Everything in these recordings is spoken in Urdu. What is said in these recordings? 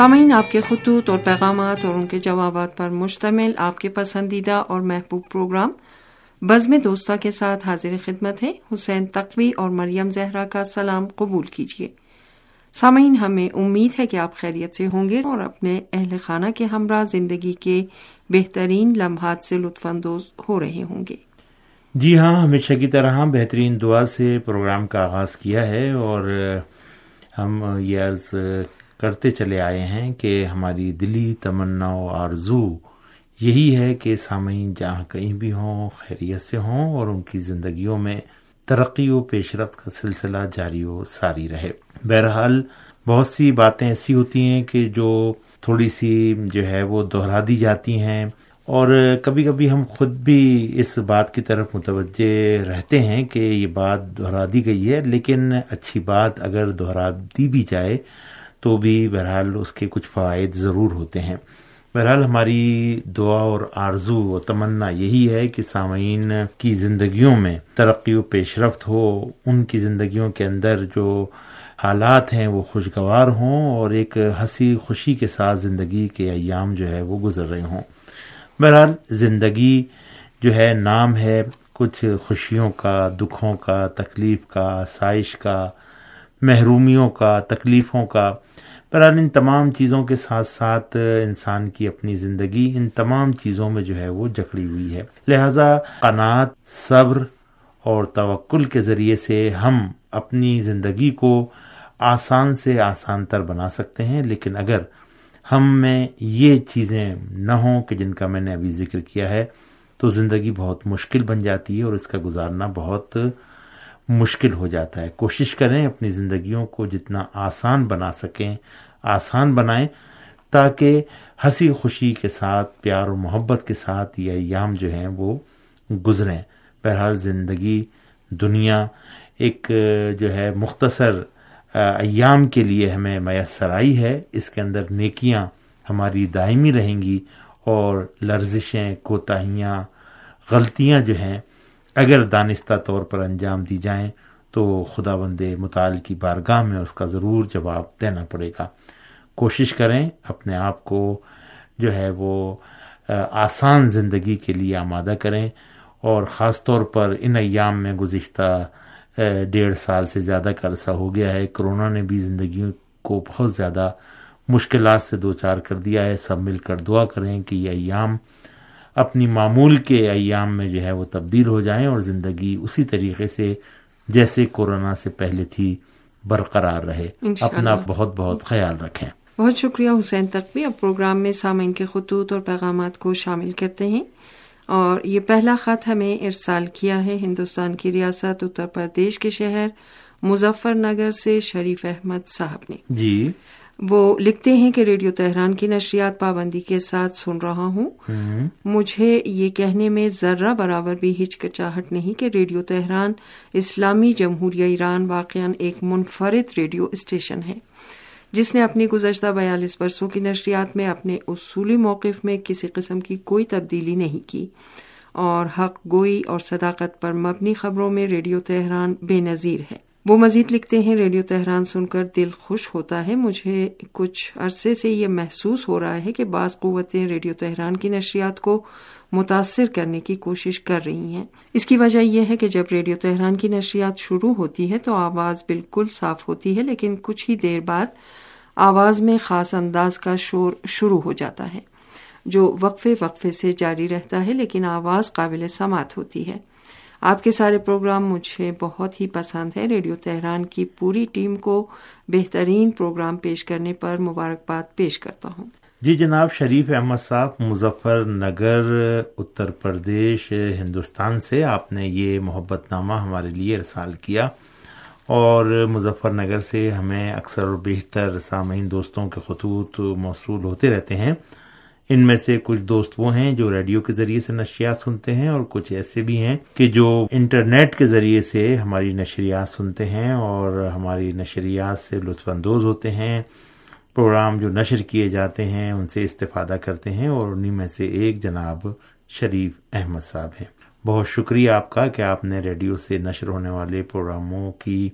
سامعین، آپ کے خطوط اور پیغامات اور ان کے جوابات پر مشتمل آپ کے پسندیدہ اور محبوب پروگرام بزم دوستہ کے ساتھ حاضر خدمت ہے حسین تقوی اور مریم زہرا کا سلام قبول کیجیے۔ سامعین، ہمیں امید ہے کہ آپ خیریت سے ہوں گے اور اپنے اہل خانہ کے ہمراہ زندگی کے بہترین لمحات سے لطف اندوز ہو رہے ہوں گے۔ جی ہاں ہمیشہ کی طرح بہترین دعا سے پروگرام کا آغاز کیا ہے اور ہم یہ عرض کرتے چلے آئے ہیں کہ ہماری دلی تمنا و آرزو یہی ہے کہ سامعین جہاں کہیں بھی ہوں، خیریت سے ہوں اور ان کی زندگیوں میں ترقی و پیش رفت کا سلسلہ جاری و ساری رہے۔ بہرحال، بہت سی باتیں ایسی ہوتی ہیں کہ جو تھوڑی سی جو ہے وہ دہرا دی جاتی ہیں اور کبھی کبھی ہم خود بھی اس بات کی طرف متوجہ رہتے ہیں کہ یہ بات دہرا دی گئی ہے، لیکن اچھی بات اگر دہرا دی بھی جائے تو بھی بہرحال اس کے کچھ فوائد ضرور ہوتے ہیں۔ بہرحال ہماری دعا اور آرزو و تمنا یہی ہے کہ سامعین کی زندگیوں میں ترقی و پیش رفت ہو، ان کی زندگیوں کے اندر جو حالات ہیں وہ خوشگوار ہوں اور ایک ہنسی خوشی کے ساتھ زندگی کے ایام جو ہے وہ گزر رہے ہوں۔ بہرحال زندگی جو ہے نام ہے کچھ خوشیوں کا، دکھوں کا، تکلیف کا، آسائش کا، محرومیوں کا، تکلیفوں کا۔ بہرحال ان تمام چیزوں کے ساتھ ساتھ انسان کی اپنی زندگی ان تمام چیزوں میں جو ہے وہ جکڑی ہوئی ہے۔ لہذا قناعت، صبر اور توکل کے ذریعے سے ہم اپنی زندگی کو آسان سے آسان تر بنا سکتے ہیں، لیکن اگر ہم میں یہ چیزیں نہ ہوں کہ جن کا میں نے ابھی ذکر کیا ہے، تو زندگی بہت مشکل بن جاتی ہے اور اس کا گزارنا بہت مشکل ہو جاتا ہے۔ کوشش کریں اپنی زندگیوں کو جتنا آسان بنا سکیں، آسان بنائیں، تاکہ ہنسی خوشی کے ساتھ، پیار و محبت کے ساتھ یہ ایام جو ہیں وہ گزریں۔ بہرحال زندگی، دنیا ایک جو ہے مختصر ایام کے لیے ہمیں میسر آئی ہے۔ اس کے اندر نیکیاں ہماری دائمی رہیں گی اور لرزشیں، کوتاہیاں، غلطیاں جو ہیں اگر دانستہ طور پر انجام دی جائیں تو خدا بند مطالع کی بارگاہ میں اس کا ضرور جواب دینا پڑے گا۔ کوشش کریں اپنے آپ کو جو ہے وہ آسان زندگی کے لیے آمادہ کریں اور خاص طور پر ان ایام میں گزشتہ ڈیڑھ سال سے زیادہ کا عرصہ ہو گیا ہے۔ کرونا نے بھی زندگیوں کو بہت زیادہ مشکلات سے دو چار کر دیا ہے۔ سب مل کر دعا کریں کہ یہ ایام اپنی معمول کے ایام میں جو ہے وہ تبدیل ہو جائیں اور زندگی اسی طریقے سے جیسے کورونا سے پہلے تھی برقرار رہے۔ اپنا بہت بہت خیال رکھیں۔ بہت شکریہ حسین تقوی۔ اب پروگرام میں سامعین کے خطوط اور پیغامات کو شامل کرتے ہیں۔ اور یہ پہلا خط ہمیں ارسال کیا ہے ہندوستان کی ریاست اتر پردیش کے شہر مظفر نگر سے شریف احمد صاحب نے۔ جی۔ وہ لکھتے ہیں کہ ریڈیو تہران کی نشریات پابندی کے ساتھ سن رہا ہوں۔ مجھے یہ کہنے میں ذرہ برابر بھی ہچکچاہٹ نہیں کہ ریڈیو تہران اسلامی جمہوریہ ایران واقع ایک منفرد ریڈیو اسٹیشن ہے۔ جس نے اپنی گزشتہ بیالیس برسوں کی نشریات میں اپنے اصولی موقف میں کسی قسم کی کوئی تبدیلی نہیں کی۔ اور حق گوئی اور صداقت پر مبنی خبروں میں ریڈیو تہران بے نظیر ہے۔ وہ مزید لکھتے ہیں، ریڈیو تہران سن کر دل خوش ہوتا ہے۔ مجھے کچھ عرصے سے یہ محسوس ہو رہا ہے کہ بعض قوتیں ریڈیو تہران کی نشریات کو متاثر کرنے کی کوشش کر رہی ہیں۔ اس کی وجہ یہ ہے کہ جب ریڈیو تہران کی نشریات شروع ہوتی ہے تو آواز بالکل صاف ہوتی ہے، لیکن کچھ ہی دیر بعد آواز میں خاص انداز کا شور شروع ہو جاتا ہے، جو وقفے وقفے سے جاری رہتا ہے، لیکن آواز قابل سماعت ہوتی ہے۔ آپ کے سارے پروگرام مجھے بہت ہی پسند ہے ریڈیو تہران کی پوری ٹیم کو بہترین پروگرام پیش کرنے پر مبارکباد پیش کرتا ہوں۔ جی جناب، شریف احمد صاحب، مظفر نگر، اتر پردیش، ہندوستان سے آپ نے یہ محبت نامہ ہمارے لیے ارسال کیا اور مظفر نگر سے ہمیں اکثر اور بیشتر سامعین دوستوں کے خطوط موصول ہوتے رہتے ہیں۔ ان میں سے کچھ دوست وہ ہیں جو ریڈیو کے ذریعے سے نشریات سنتے ہیں اور کچھ ایسے بھی ہیں کہ جو انٹرنیٹ کے ذریعے سے ہماری نشریات سنتے ہیں اور ہماری نشریات سے لطف اندوز ہوتے ہیں، پروگرام جو نشر کیے جاتے ہیں، ان سے استفادہ کرتے ہیں اور انہیں میں سے ایک جناب شریف احمد صاحب ہیں۔ بہت شکریہ آپ کا کہ آپ نے ریڈیو سے نشر ہونے والے پروگراموں کی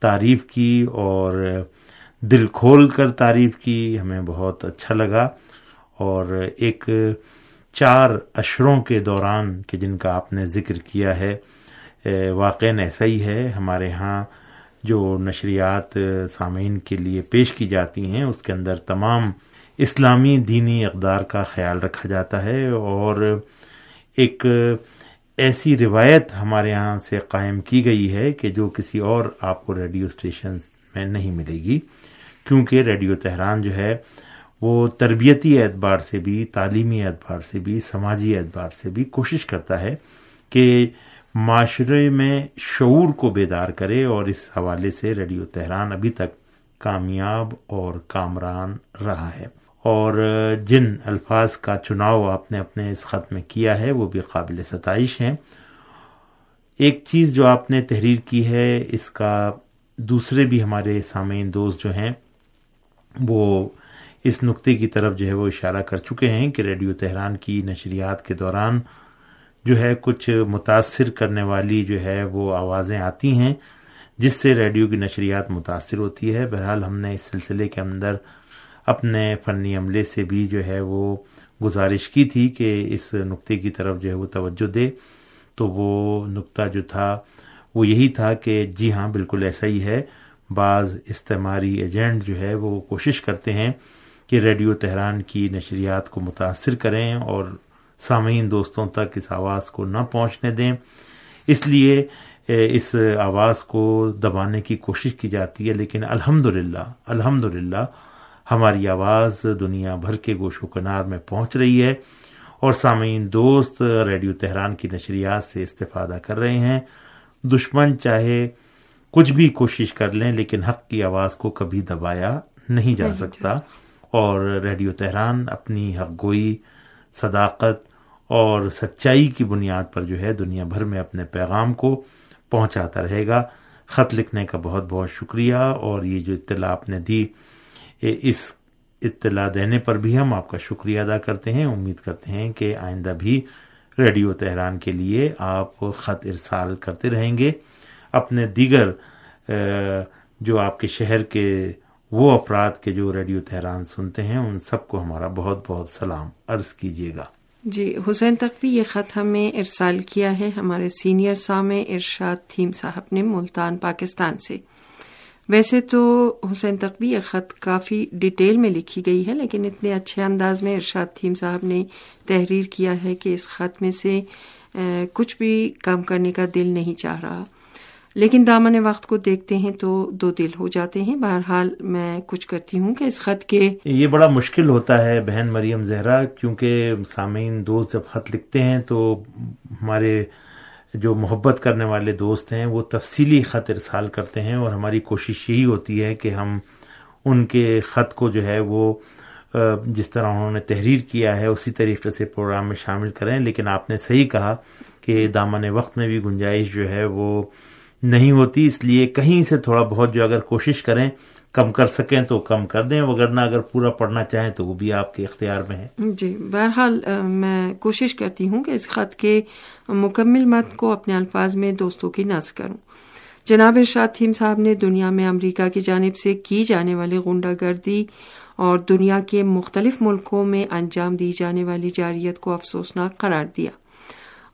تعریف کی اور دل کھول کر تعریف کی، ہمیں بہت اچھا لگا۔ اور ایک چار اشروں کے دوران کہ جن کا آپ نے ذکر کیا ہے واقع ایسا ہی ہے۔ ہمارے ہاں جو نشریات سامعین کے لیے پیش کی جاتی ہیں، اس کے اندر تمام اسلامی دینی اقدار کا خیال رکھا جاتا ہے اور ایک ایسی روایت ہمارے ہاں سے قائم کی گئی ہے کہ جو کسی اور آپ کو ریڈیو اسٹیشن میں نہیں ملے گی، کیونکہ ریڈیو تہران جو ہے وہ تربیتی اعتبار سے بھی، تعلیمی اعتبار سے بھی، سماجی اعتبار سے بھی کوشش کرتا ہے کہ معاشرے میں شعور کو بیدار کرے اور اس حوالے سے ریڈیو تہران ابھی تک کامیاب اور کامران رہا ہے۔ اور جن الفاظ کا چناؤ آپ نے اپنے اس خط میں کیا ہے، وہ بھی قابل ستائش ہیں۔ ایک چیز جو آپ نے تحریر کی ہے، اس کا دوسرے بھی ہمارے سامعین دوست جو ہیں، وہ اس نقطے کی طرف جو ہے وہ اشارہ کر چکے ہیں کہ ریڈیو تہران کی نشریات کے دوران جو ہے کچھ متاثر کرنے والی جو ہے وہ آوازیں آتی ہیں، جس سے ریڈیو کی نشریات متاثر ہوتی ہے۔ بہرحال ہم نے اس سلسلے کے اندر اپنے فنی عملے سے بھی جو ہے وہ گزارش کی تھی کہ اس نقطے کی طرف جو ہے وہ توجہ دے۔ تو وہ نقطہ جو تھا وہ یہی تھا کہ جی ہاں بالکل ایسا ہی ہے۔ بعض استعماری ایجنٹ جو ہے وہ کوشش کرتے ہیں کہ ریڈیو تہران کی نشریات کو متاثر کریں اور سامعین دوستوں تک اس آواز کو نہ پہنچنے دیں۔ اس لیے اس آواز کو دبانے کی کوشش کی جاتی ہے لیکن الحمد للہ الحمد للہ ہماری آواز دنیا بھر کے گوش و کنار میں پہنچ رہی ہے اور سامعین دوست ریڈیو تہران کی نشریات سے استفادہ کر رہے ہیں۔ دشمن چاہے کچھ بھی کوشش کر لیں لیکن حق کی آواز کو کبھی دبایا نہیں جا سکتا۔ اور ریڈیو تہران اپنی حق گوئی، صداقت اور سچائی کی بنیاد پر جو ہے دنیا بھر میں اپنے پیغام کو پہنچاتا رہے گا۔ خط لکھنے کا بہت بہت شکریہ اور یہ جو اطلاع آپ نے دی اس اطلاع دینے پر بھی ہم آپ کا شکریہ ادا کرتے ہیں۔ امید کرتے ہیں کہ آئندہ بھی ریڈیو تہران کے لیے آپ خط ارسال کرتے رہیں گے۔ اپنے دیگر جو آپ کے شہر کے وہ افراد کے جو ریڈیو تہران سنتے ہیں، ان سب کو ہمارا بہت بہت سلام، عرض کیجیے گا۔ جی حسین تک بھی یہ خط ہمیں ارسال کیا ہے۔ ہمارے سینئر سامع ارشاد تھیم صاحب نے ملتان، پاکستان سے۔ ویسے تو حسین تک بھی یہ خط کافی ڈیٹیل میں لکھی گئی ہے، لیکن اتنے اچھے انداز میں ارشاد تھیم صاحب نے تحریر کیا ہے کہ اس خط میں سے کچھ بھی کام کرنے کا دل نہیں چاہ رہا۔ لیکن دامن وقت کو دیکھتے ہیں تو دو دل ہو جاتے ہیں۔ بہرحال میں کچھ کرتی ہوں کہ اس خط کے یہ بڑا مشکل ہوتا ہے بہن مریم زہرا، کیونکہ سامعین دوست جب خط لکھتے ہیں تو ہمارے جو محبت کرنے والے دوست ہیں وہ تفصیلی خط ارسال کرتے ہیں اور ہماری کوشش یہی ہوتی ہے کہ ہم ان کے خط کو جو ہے وہ جس طرح انہوں نے تحریر کیا ہے اسی طریقے سے پروگرام میں شامل کریں۔ لیکن آپ نے صحیح کہا کہ دامن وقت میں بھی گنجائش جو ہے وہ نہیں ہوتی، اس لیے کہیں سے تھوڑا بہت جو اگر کوشش کریں، کم کر سکیں تو کم کر دیں وغیرہ اگر پورا پڑھنا چاہیں تو وہ بھی آپ کے اختیار میں ہے۔ جی بہرحال میں کوشش کرتی ہوں کہ اس خط کے مکمل مت کو اپنے الفاظ میں دوستوں کی نظر کروں۔ جناب ارشاد تھیم صاحب نے دنیا میں امریکہ کی جانب سے کی جانے والی غنڈہ گردی اور دنیا کے مختلف ملکوں میں انجام دی جانے والی جاریت کو افسوسناک قرار دیا۔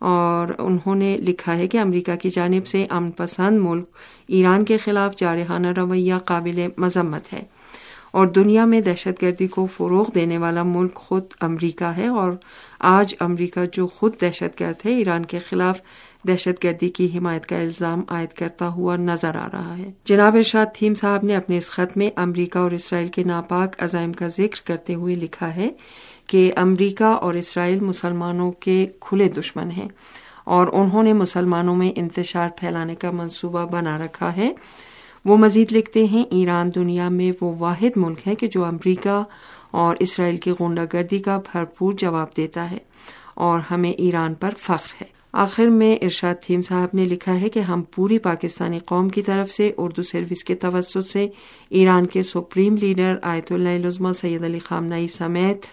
اور انہوں نے لکھا ہے کہ امریکہ کی جانب سے امن پسند ملک ایران کے خلاف جارحانہ رویہ قابل مذمت ہے اور دنیا میں دہشت گردی کو فروغ دینے والا ملک خود امریکہ ہے اور آج امریکہ جو خود دہشت گرد ہے، ایران کے خلاف دہشت گردی کی حمایت کا الزام عائد کرتا ہوا نظر آ رہا ہے۔ جناب ارشاد تھیم صاحب نے اپنے اس خط میں امریکہ اور اسرائیل کے ناپاک عزائم کا ذکر کرتے ہوئے لکھا ہے کہ امریکہ اور اسرائیل مسلمانوں کے کھلے دشمن ہیں اور انہوں نے مسلمانوں میں انتشار پھیلانے کا منصوبہ بنا رکھا ہے۔ وہ مزید لکھتے ہیں، ایران دنیا میں وہ واحد ملک ہے کہ جو امریکہ اور اسرائیل کی غنڈہ گردی کا بھرپور جواب دیتا ہے اور ہمیں ایران پر فخر ہے۔ آخر میں ارشاد تھیم صاحب نے لکھا ہے کہ ہم پوری پاکستانی قوم کی طرف سے اردو سروس کے توسط سے ایران کے سپریم لیڈر آیت اللہ عظمہ سید علی خامنائی سمیت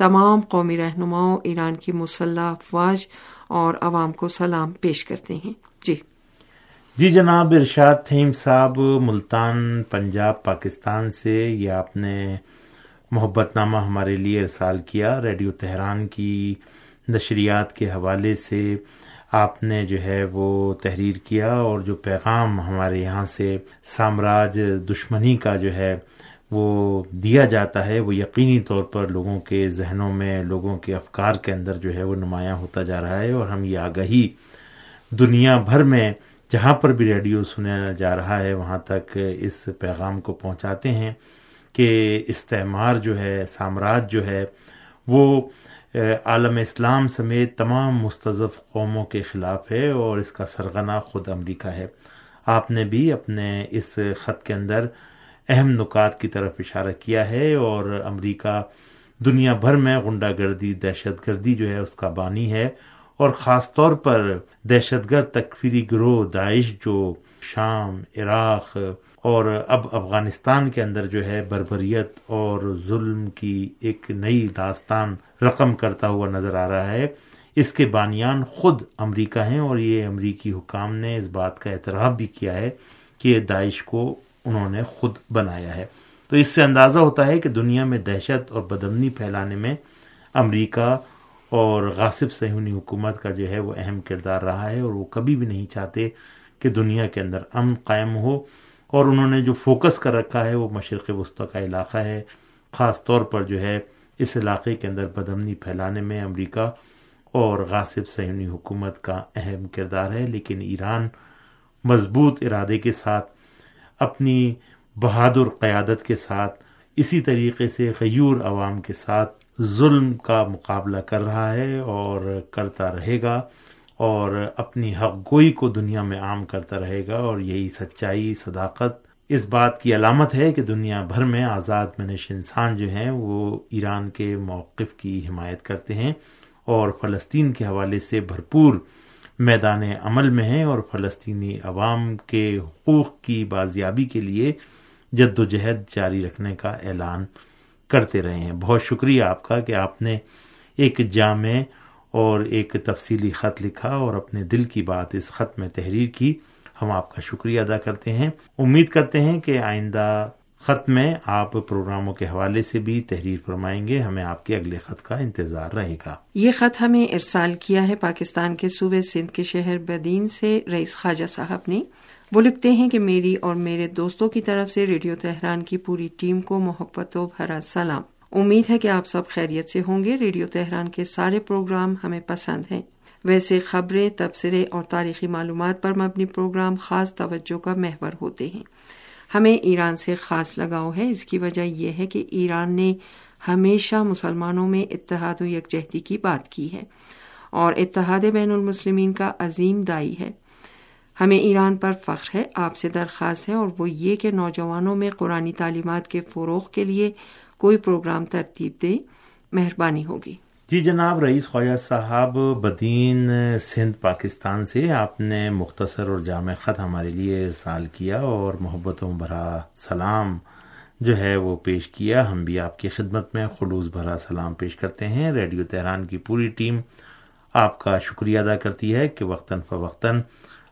تمام قومی رہنماؤں ایران کی مسلح افواج اور عوام کو سلام پیش کرتے ہیں۔ جی۔ جی جناب، ارشاد تھیم صاحب، ملتان پنجاب، پاکستان سے یہ آپ نے محبت نامہ ہمارے لیے ارسال کیا۔ ریڈیو تہران کی نشریات کے حوالے سے آپ نے جو ہے وہ تحریر کیا اور جو پیغام ہمارے یہاں سے سامراج دشمنی کا جو ہے وہ دیا جاتا ہے، وہ یقینی طور پر لوگوں کے ذہنوں میں، لوگوں کے افکار کے اندر جو ہے وہ نمایاں ہوتا جا رہا ہے اور ہم یہ آگہی دنیا بھر میں جہاں پر بھی ریڈیو سنا جا رہا ہے، وہاں تک اس پیغام کو پہنچاتے ہیں کہ استعمار جو ہے، سامراج جو ہے، وہ عالم اسلام سمیت تمام مستضف قوموں کے خلاف ہے اور اس کا سرغنہ خود امریکہ ہے۔ آپ نے بھی اپنے اس خط کے اندر اہم نکات کی طرف اشارہ کیا ہے اور امریکہ دنیا بھر میں غنڈہ گردی دہشت گردی جو ہے اس کا بانی ہے اور خاص طور پر دہشت گرد تکفیری گروہ داعش جو شام، عراق اور اب افغانستان کے اندر جو ہے بربریت اور ظلم کی ایک نئی داستان رقم کرتا ہوا نظر آ رہا ہے۔ اس کے بانیان خود امریکہ ہیں اور یہ امریکی حکام نے اس بات کا اعتراف بھی کیا ہے کہ داعش کو انہوں نے خود بنایا ہے۔ تو اس سے اندازہ ہوتا ہے کہ دنیا میں دہشت اور بدمنی پھیلانے میں امریکہ اور غاصب سہونی حکومت کا جو ہے وہ اہم کردار رہا ہے اور وہ کبھی بھی نہیں چاہتے کہ دنیا کے اندر امن قائم ہو۔ اور انہوں نے جو فوکس کر رکھا ہے وہ مشرق وسطی کا علاقہ ہے۔ خاص طور پر جو ہے اس علاقے کے اندر بدمنی پھیلانے میں امریکہ اور غاصب سہونی حکومت کا اہم کردار ہے۔ لیکن ایران مضبوط ارادے کے ساتھ اپنی بہادر قیادت کے ساتھ، اسی طریقے سے غیور عوام کے ساتھ ظلم کا مقابلہ کر رہا ہے اور کرتا رہے گا اور اپنی حق گوئی کو دنیا میں عام کرتا رہے گا اور یہی سچائی، صداقت اس بات کی علامت ہے کہ دنیا بھر میں آزاد منش انسان جو ہیں وہ ایران کے موقف کی حمایت کرتے ہیں اور فلسطین کے حوالے سے بھرپور میدان عمل میں ہیں اور فلسطینی عوام کے حقوق کی بازیابی کے لیے جد و جہد جاری رکھنے کا اعلان کرتے رہے ہیں۔ بہت شکریہ آپ کا کہ آپ نے ایک جامع اور ایک تفصیلی خط لکھا اور اپنے دل کی بات اس خط میں تحریر کی۔ ہم آپ کا شکریہ ادا کرتے ہیں۔ امید کرتے ہیں کہ آئندہ خط میں آپ پروگراموں کے حوالے سے بھی تحریر فرمائیں گے، ہمیں آپ کے اگلے خط کا انتظار رہے گا۔ یہ خط ہمیں ارسال کیا ہے پاکستان کے صوبے سندھ کے شہر بدین سے، رئیس خواجہ صاحب نے۔ وہ لکھتے ہیں کہ میری اور میرے دوستوں کی طرف سے ریڈیو تہران کی پوری ٹیم کو محبت و بھرا سلام۔ امید ہے کہ آپ سب خیریت سے ہوں گے۔ ریڈیو تہران کے سارے پروگرام ہمیں پسند ہیں۔ ویسے خبریں، تبصرے اور تاریخی معلومات پر مبنی پروگرام خاص توجہ کا محور ہوتے ہیں۔ ہمیں ایران سے خاص لگاؤ ہے۔ اس کی وجہ یہ ہے کہ ایران نے ہمیشہ مسلمانوں میں اتحاد و یکجہتی کی بات کی ہے اور اتحاد بین المسلمین کا عظیم دائی ہے۔ ہمیں ایران پر فخر ہے، آپ سے درخواست ہے اور وہ یہ کہ نوجوانوں میں قرآن تعلیمات کے فروغ کے لیے کوئی پروگرام ترتیب دے مہربانی ہوگی۔ جی جناب، رئیس خواجہ صاحب بدین سندھ، پاکستان سے آپ نے مختصر اور جامع خط ہمارے لیے ارسال کیا اور محبتوں بھرا سلام جو ہے وہ پیش کیا۔ ہم بھی آپ کی خدمت میں خلوص بھرا سلام پیش کرتے ہیں۔ ریڈیو تہران کی پوری ٹیم آپ کا شکریہ ادا کرتی ہے کہ وقتاً فوقتاً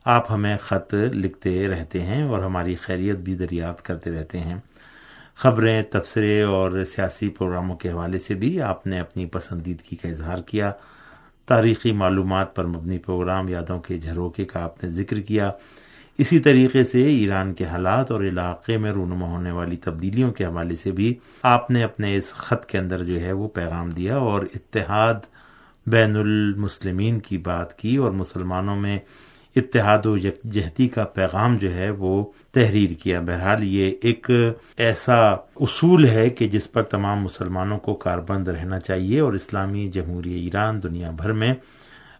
آپ ہمیں خط لکھتے رہتے ہیں اور ہماری خیریت بھی دریافت کرتے رہتے ہیں۔ خبریں، تبصرے اور سیاسی پروگراموں کے حوالے سے بھی آپ نے اپنی پسندیدگی کا اظہار کیا۔ تاریخی معلومات پر مبنی پروگرام یادوں کے جھروکے کا آپ نے ذکر کیا۔ اسی طریقے سے ایران کے حالات اور علاقے میں رونما ہونے والی تبدیلیوں کے حوالے سے بھی آپ نے اپنے اس خط کے اندر جو ہے وہ پیغام دیا اور اتحاد بین المسلمین کی بات کی اور مسلمانوں میں اتحاد و یکجہتی کا پیغام جو ہے وہ تحریر کیا۔ بہرحال یہ ایک ایسا اصول ہے کہ جس پر تمام مسلمانوں کو کاربند رہنا چاہیے اور اسلامی جمہوری ایران دنیا بھر میں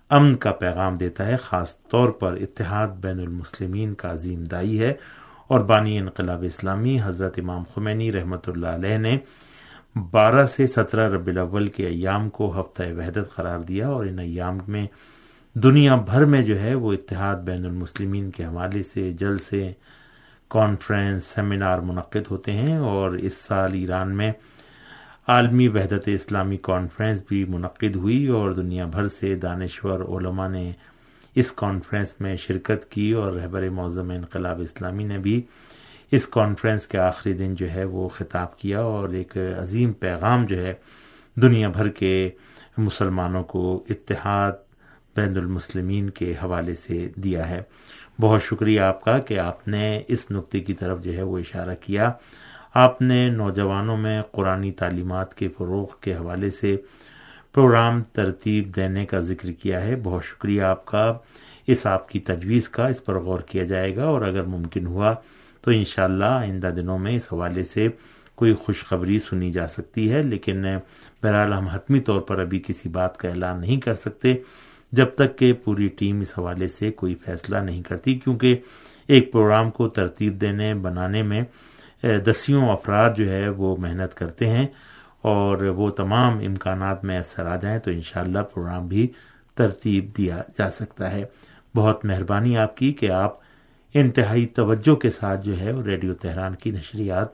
امن کا پیغام دیتا ہے، خاص طور پر اتحاد بین المسلمین کا عظیم دائی ہے۔ اور بانی انقلاب اسلامی، حضرت امام خمینی رحمۃ اللہ علیہ نے بارہ سے سترہ ربی الاول کے ایام کو ہفتہ وحدت قرار دیا اور ان ایام میں دنیا بھر میں جو ہے وہ اتحاد بین المسلمین کے حوالے سے، جل سے کانفرنس سیمینار منعقد ہوتے ہیں اور اس سال ایران میں عالمی وحدت اسلامی کانفرنس بھی منعقد ہوئی اور دنیا بھر سے دانشور علماء نے اس کانفرنس میں شرکت کی اور رہبر معظم انقلاب اسلامی نے بھی اس کانفرنس کے آخری دن جو ہے وہ خطاب کیا اور ایک عظیم پیغام جو ہے دنیا بھر کے مسلمانوں کو اتحاد بین المسلمین کے حوالے سے دیا ہے۔ بہت شکریہ آپ کا کہ آپ نے اس نقطے کی طرف جو ہے وہ اشارہ کیا۔ آپ نے نوجوانوں میں قرآن تعلیمات کے فروغ کے حوالے سے پروگرام ترتیب دینے کا ذکر کیا ہے۔ بہت شکریہ آپ کا۔ اس آپ کی تجویز کا اس پر غور کیا جائے گا اور اگر ممکن ہوا تو انشاءاللہ آئندہ دنوں میں اس حوالے سے کوئی خوشخبری سنی جا سکتی ہے، لیکن بہرحال ہم حتمی طور پر ابھی کسی بات کا اعلان نہیں کر سکتے۔ جب تک کہ پوری ٹیم اس حوالے سے کوئی فیصلہ نہیں کرتی، کیونکہ ایک پروگرام کو ترتیب دینے، بنانے میں دسیوں افراد جو ہے وہ محنت کرتے ہیں اور وہ تمام امکانات میں اثر آ جائیں تو انشاءاللہ پروگرام بھی ترتیب دیا جا سکتا ہے۔ بہت مہربانی آپ کی کہ آپ انتہائی توجہ کے ساتھ جو ہے ریڈیو تہران کی نشریات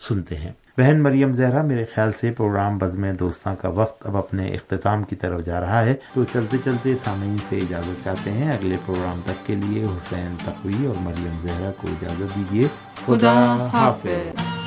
سنتے ہیں۔ بہن مریم زہرا میرے خیال سے پروگرام بزم دوستاں کا وقت اب اپنے اختتام کی طرف جا رہا ہے۔ تو چلتے چلتے سامعین سے اجازت چاہتے ہیں اگلے پروگرام تک کے لیے حسین تقوی اور مریم زہرا کو اجازت دیجیے۔ خدا حافظ۔